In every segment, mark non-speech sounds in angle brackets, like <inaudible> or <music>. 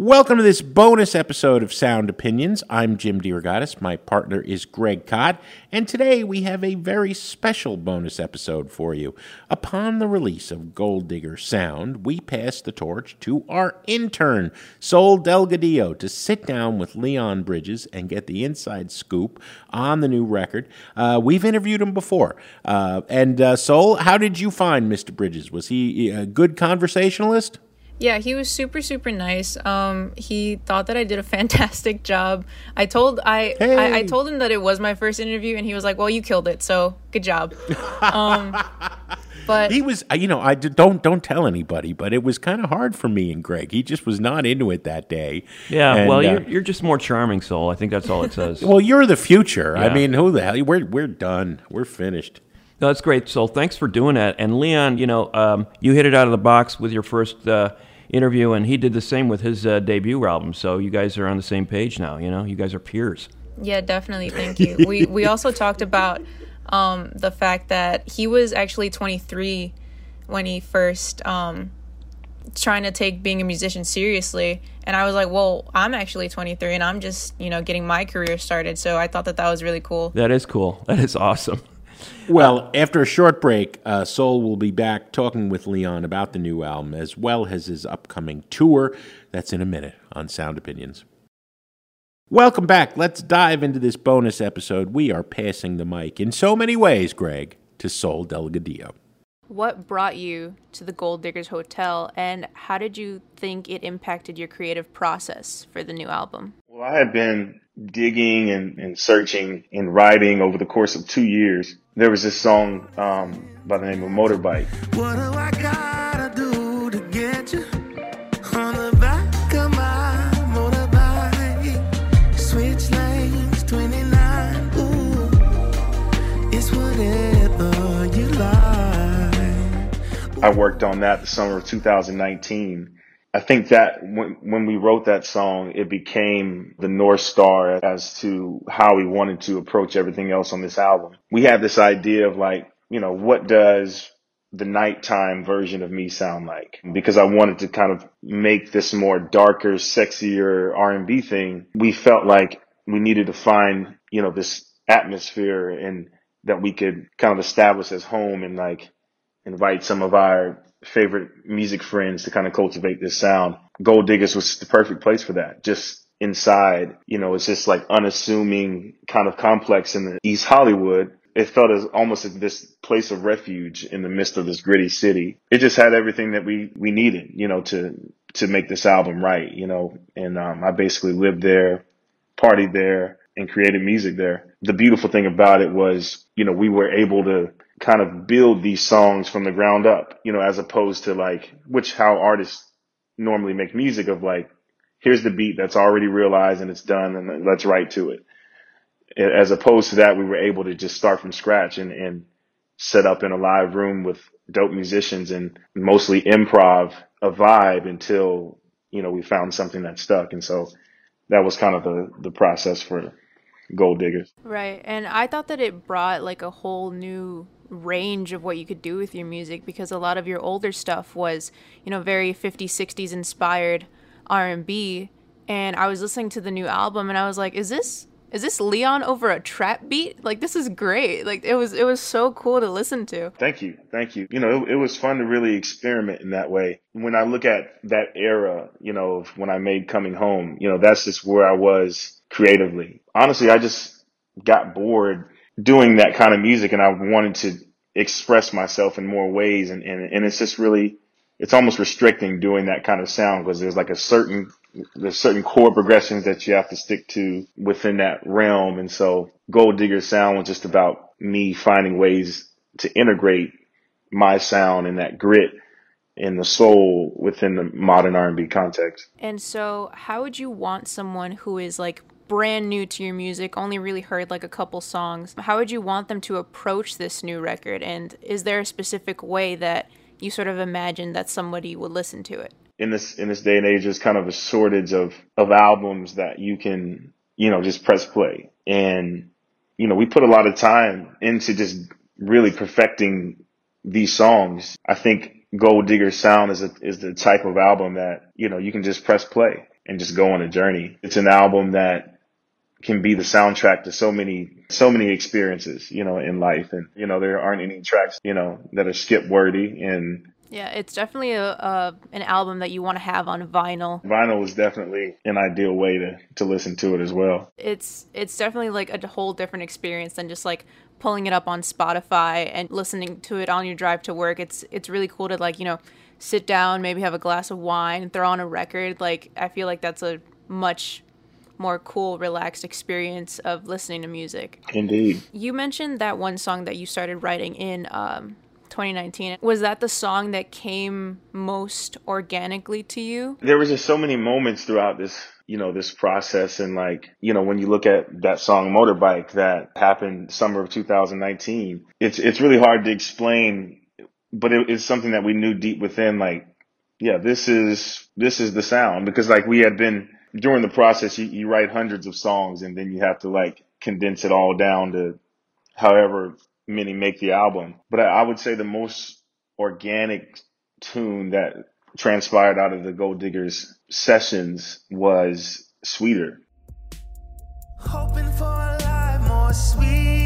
Welcome to this bonus episode of Sound Opinions. I'm Jim DeRogatis. My partner is Greg Kot, and today we have a very special bonus episode for you. Upon the release of Gold Digger Sound, we pass the torch to our intern, Sol Delgadillo, to sit down with Leon Bridges and get the inside scoop on the new record. Uh, we've interviewed him before. Uh, and uh, Sol, how did you find Mr. Bridges? Was he a good conversationalist? Yeah, he was super super nice. Um, he thought that I did a <laughs> fantastic job. I told I, Hey. I I told him that it was my first interview, and he was like, "Well, you killed it, so good job." um, <laughs> but He was, uh, you know, I d- don't don't tell anybody, but it was kind of hard for me and Greg. He just was not into it that day. Yeah, And, well, uh, you're, you're just more charming, Sol. I think that's all it says. <laughs> well, you're the future. I mean, who the hell? We're we're done. We're finished. no, that's great, Sol. Thanks for doing that. And Leon, you know, um, you hit it out of the box with your first uh, interview, and he did the same with his uh, debut album. So you guys are on the same page now. You know, you guys are peers. yeah, definitely, thank you. we <laughs> we also talked about um, the fact that he was actually 23 when he first um, trying to take being a musician seriously, and I was like, "Well, I'm actually 23, and I'm just you know getting my career started." So I thought that that was really cool. That is cool. That is awesome. Well, after a short break, uh, Sol will be back talking with Leon about the new album as well as his upcoming tour. That's in a minute on Sound Opinions. Welcome back. Let's dive into this bonus episode. We are passing the mic in so many ways, Greg, to Sol Delgadillo. What brought you to the Gold Diggers Hotel, and how did you think it impacted your creative process for the new album? Well, I had been digging and, and searching and writing over the course of two years. There was this song um, by the name of Motorbike. What do I gotta do to get you on the back of my motorbike? Switch lanes, 29. Ooh, it's whatever you like. I worked on that the summer of 2019. I think that when, when we wrote that song, it became the North Star as to how we wanted to approach everything else on this album. We had this idea of like, you know, what does the nighttime version of me sound like? Because I wanted to kind of make this more darker, sexier R&B thing. We felt like we needed to find, you know, this atmosphere and that we could kind of establish as home and like invite some of our favorite music friends to kind of cultivate this sound. Gold Diggers was the perfect place for that. Just inside, you know, it's just like unassuming kind of complex in the East Hollywood. It felt as almost as this place of refuge in the midst of this gritty city. It just had everything that we, we needed, you know, to, to make this album right, you know, and, um, I basically lived there, partied there and created music there. The beautiful thing about it was, you know, we were able to kind of build these songs from the ground up, you know, as opposed to like, which how artists normally make music of like, here's the beat that's already realized and it's done and let's write to it. As opposed to that, we were able to just start from scratch and, and set up in a live room with dope musicians and mostly improv a vibe until, you know, we found something that stuck. And so that was kind of the, the process for Gold Diggers. Right, and I thought that it brought like a whole new range of what you could do with your music because a lot of your older stuff was, you know, very 50s, 60s inspired R&B, and I was listening to the new album and I was like, is this is this Leon over a trap beat? Like this is great. Like it was it was so cool to listen to. Thank you. Thank you. You know, it, it was fun to really experiment in that way. When I look at that era, you know, when I made Coming Home, you know, that's just where I was creatively. Honestly, I just got bored doing that kind of music and I wanted to express myself in more ways. And, and, and it's just really, it's almost restricting doing that kind of sound because there's like a certain, there's certain chord progressions that you have to stick to within that realm. And so Gold Digger sound was just about me finding ways to integrate my sound and that grit and the soul within the modern R&B context. And so, how would you want someone who is like brand new to your music, only really heard like a couple songs, how would you want them to approach this new record? And is there a specific way that you sort of imagine that somebody would listen to it? in this in this day and age there's kind of a shortage of of albums that you can you know just press play and you know we put a lot of time into just really perfecting these songs i think Gold Digger Sound is a, is the type of album that, you know, you can just press play and just go on a journey. It's an album that can be the soundtrack to so many, so many experiences, you know, in life. And, you know, there aren't any tracks, you know, that are skip worthy and Yeah, it's definitely a, a an album that you want to have on vinyl. vinyl is definitely an ideal way to, to listen to it as well. It's it's definitely like a whole different experience than just like pulling it up on Spotify and listening to it on your drive to work. It's it's really cool to like, you know, sit down, maybe have a glass of wine, throw on a record. Like I feel like that's a much more cool, relaxed experience of listening to music. Indeed. You mentioned that one song that you started writing in um, 2019. Was that the song that came most organically to you? there was just so many moments throughout this you know this process and like you know when you look at that song motorbike that happened summer of 2019 it's it's really hard to explain but it, it's something that we knew deep within like yeah this is this is the sound because like we had been during the process you, you write hundreds of songs and then you have to like condense it all down to however many make the album but I, I would say the most organic tune that transpired out of the Gold Diggers sessions was Sweeter. Hoping for a life more sweeter.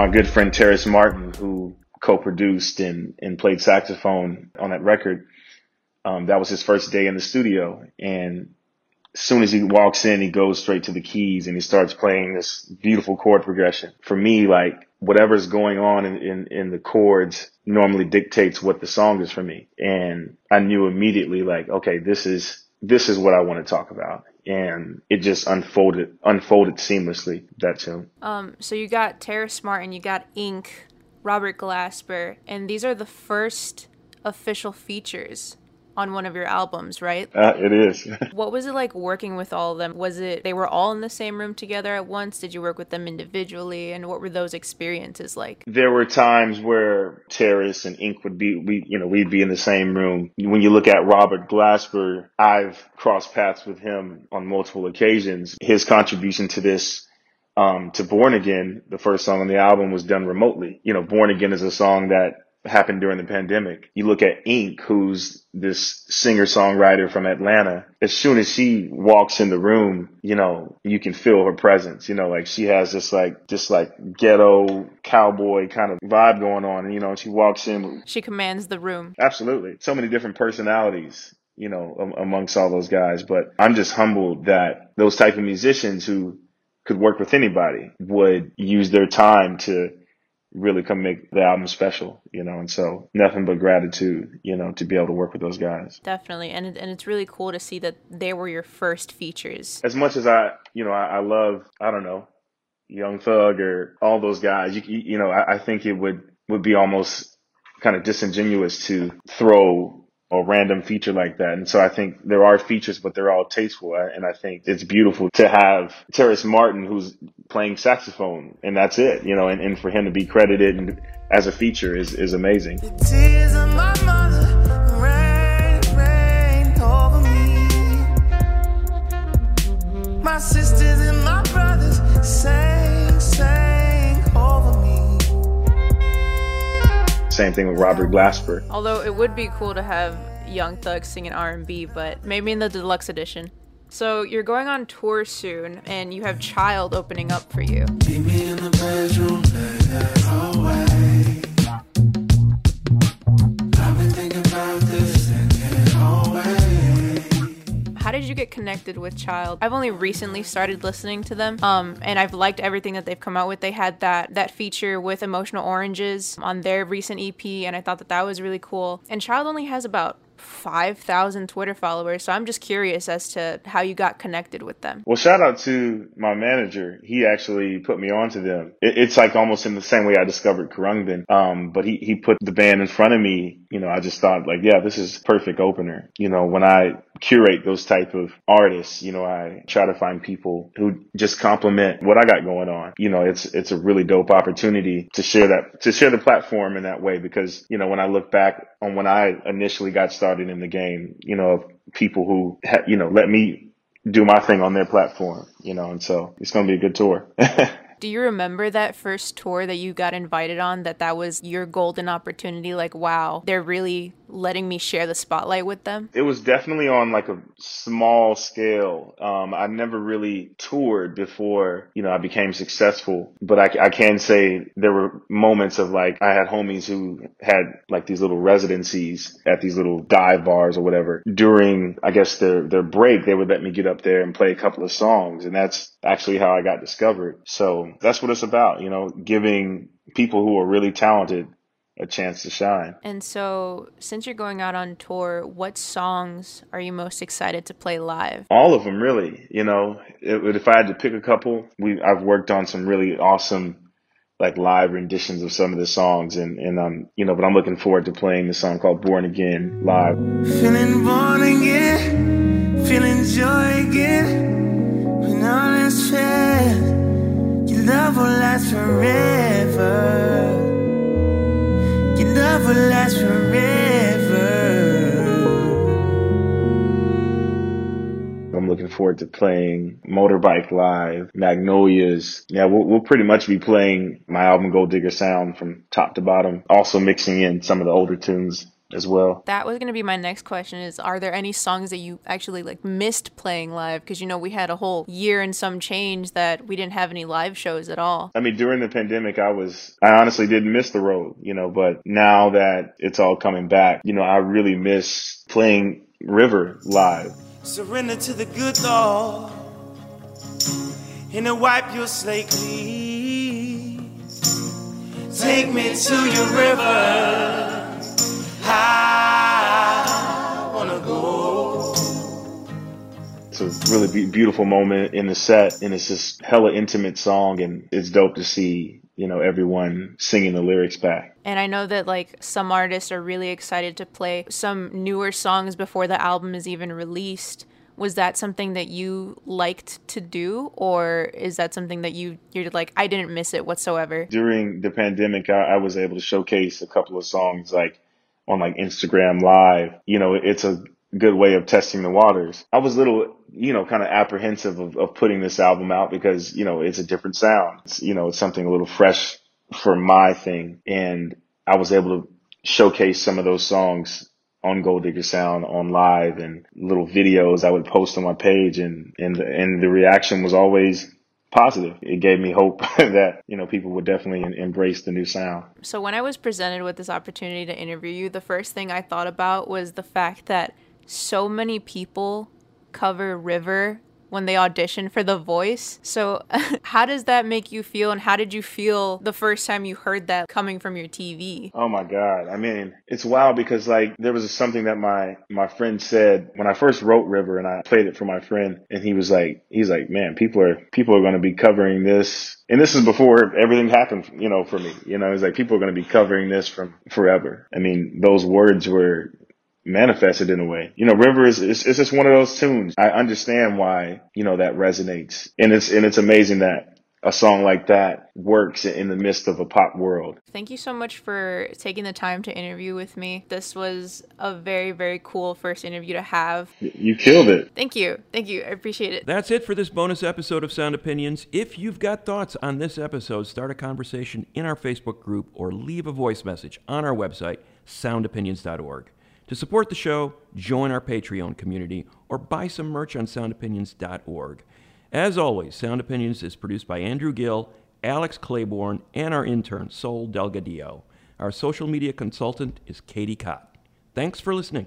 My good friend Terrace Martin, who co-produced and, and played saxophone on that record, um, that was his first day in the studio. And as soon as he walks in, he goes straight to the keys and he starts playing this beautiful chord progression. For me, like whatever's going on in, in, in the chords normally dictates what the song is for me. And I knew immediately like, okay, this is, this is what I want to talk about. And it just unfolded, unfolded seamlessly, that tune. Um, so you got Terrace Martin, you got Ink, Robert Glasper, and these are the first official features on one of your albums, right? Uh, it is. <laughs> What was it like working with all of them? Was it they were all in the same room together at once? Did you work with them individually? And what were those experiences like? there were times where Terrace and Ink would be, we, you know, we'd be in the same room. When you look at Robert Glasper, I've crossed paths with him on multiple occasions. His contribution to this, um, to Born Again, the first song on the album was done remotely. You know, Born Again is a song that happened during the pandemic. You look at Ink, who's this singer songwriter from Atlanta. As soon as she walks in the room, you know, you can feel her presence. You know, like she has this like, this like ghetto cowboy kind of vibe going on. And, you know, she walks in. She commands the room. Absolutely. So many different personalities, you know, amongst all those guys. But I'm just humbled that those type of musicians who could work with anybody would use their time to really come make the album special, you know, and so nothing but gratitude, you know, to be able to work with those guys. Definitely. And it, and it's really cool to see that they were your first features. As much as I, you know, I, I love, I don't know, Young Thug or all those guys, you, you you know, I, I think it would, would be almost kind of disingenuous to throw a random feature like that. And so I think there are features, but they're all tasteful. And I think it's beautiful to have Terrace Martin, who's playing saxophone, and that's it, you know, and, and for him to be credited and, as a feature is, is amazing. The tears of my mother rain, rain over me. My sisters and my brothers sang, sang over me. Same thing with Robert Glasper. Although it would be cool to have Young Thug singing R&B, but maybe in the deluxe edition. So you're going on tour soon, and you have Chiiild opening up for you. Meet me in the bedroom, play that away. I've been thinking about this, thinking always. How did you get connected with Chiiild? I've only recently started listening to them, um, and I've liked everything that they've come out with. They had that that feature with Emotional Oranges on their recent EP, and I thought that that was really cool. And Chiiild only has about 5,000 Twitter followers, so I'm just curious as to how you got connected with them. Well, shout out to my manager. He actually put me onto them. It, it's like almost in the same way I discovered Khruangbin. Um, but he, he put the band in front of me you know, I just thought like, yeah, this is perfect opener. You know, when I curate those type of artists, you know, I try to find people who just complement what I got going on. You know, it's, it's a really dope opportunity to share that, to share the platform in that way because, you know, when I look back on when I initially got started in the game, you know, people who, ha- you know, let me do my thing on their platform, you know, and so it's going to be a good tour. <laughs> Do you remember that first tour that you got invited on that that was your golden opportunity? Like wow, they're really letting me share the spotlight with them? It was definitely on like a small scale. Um, I never really toured before, you know, I became successful, but I, I can say there were moments of like, I had homies who had like these little residencies at these little dive bars or whatever. During, I guess their, their break, they would let me get up there and play a couple of songs. And that's actually how I got discovered. So that's what it's about, you know, giving people who are really talented a chance to shine. And so, since you're going out on tour, what songs are you most excited to play live? All of them, really. You know, if, if I had to pick a couple, we I've worked on some really awesome like live renditions of some of the songs and and um you know but I'm looking forward to playing the song called Born Again live. Feeling born again, feeling joy again. When all is fair, your love will last forever. Love will last forever. I'm looking forward to playing Motorbike Live, Magnolias. Yeah, we'll, we'll pretty much be playing my album Gold Digger Sound from top to bottom. Also mixing in some of the older tunes as well. That was going to be my next question is are there any songs that you actually like missed playing live because you know we had a whole year and some change that we didn't have any live shows at all. I mean, during the pandemic, I was, I honestly didn't miss the road, you know, but now that it's all coming back, you know, I really miss playing River live. Surrender to the good Lord and to wipe your slate clean. Take me to your river. I wanna go. It's a really be- beautiful moment in the set, and it's just hella intimate song, and it's dope to see, you know, everyone singing the lyrics back. And I know that like some artists are really excited to play some newer songs before the album is even released. Was that something that you liked to do or is that something that you you're like I didn't miss it whatsoever? During the pandemic, I, I was able to showcase a couple of songs like on like Instagram Live. You know, it's a good way of testing the waters. I was a little, you know, kind of apprehensive of, of putting this album out because, you know, it's a different sound. It's, you know, it's something a little fresh for my thing. And I was able to showcase some of those songs on Gold Digger Sound on live and little videos I would post on my page and, and, the, and the reaction was always positive. It gave me hope <laughs> that, you know, people would definitely embrace the new sound. So when I was presented with this opportunity to interview you, the first thing I thought about was the fact that so many people cover River when they audition for The Voice. So <laughs> how does that make you feel and how did you feel the first time you heard that coming from your TV? Oh my God. I mean, it's wild because like there was something that my, my friend said when I first wrote River and I played it for my friend and he was like, he's like, man, people are, people are going to be covering this. And this is before everything happened, you know, for me, you know, it's like people are going to be covering this from forever. I mean, those words were manifested in a way. You know, River is it's, it's just one of those tunes. I understand why, you know, that resonates. And it's and it's amazing that a song like that works in the midst of a pop world. Thank you so much for taking the time to interview with me. This was a very, very cool first interview to have. You killed it. Thank you. Thank you. I appreciate it. That's it for this bonus episode of Sound Opinions. If you've got thoughts on this episode, start a conversation in our Facebook group or leave a voice message on our website, soundopinions.org. To support the show, join our Patreon community or buy some merch on soundopinions.org. As always, Sound Opinions is produced by Andrew Gill, Alex Claiborne, and our intern, Sol Delgadillo. Our social media consultant is Katie Cott. Thanks for listening.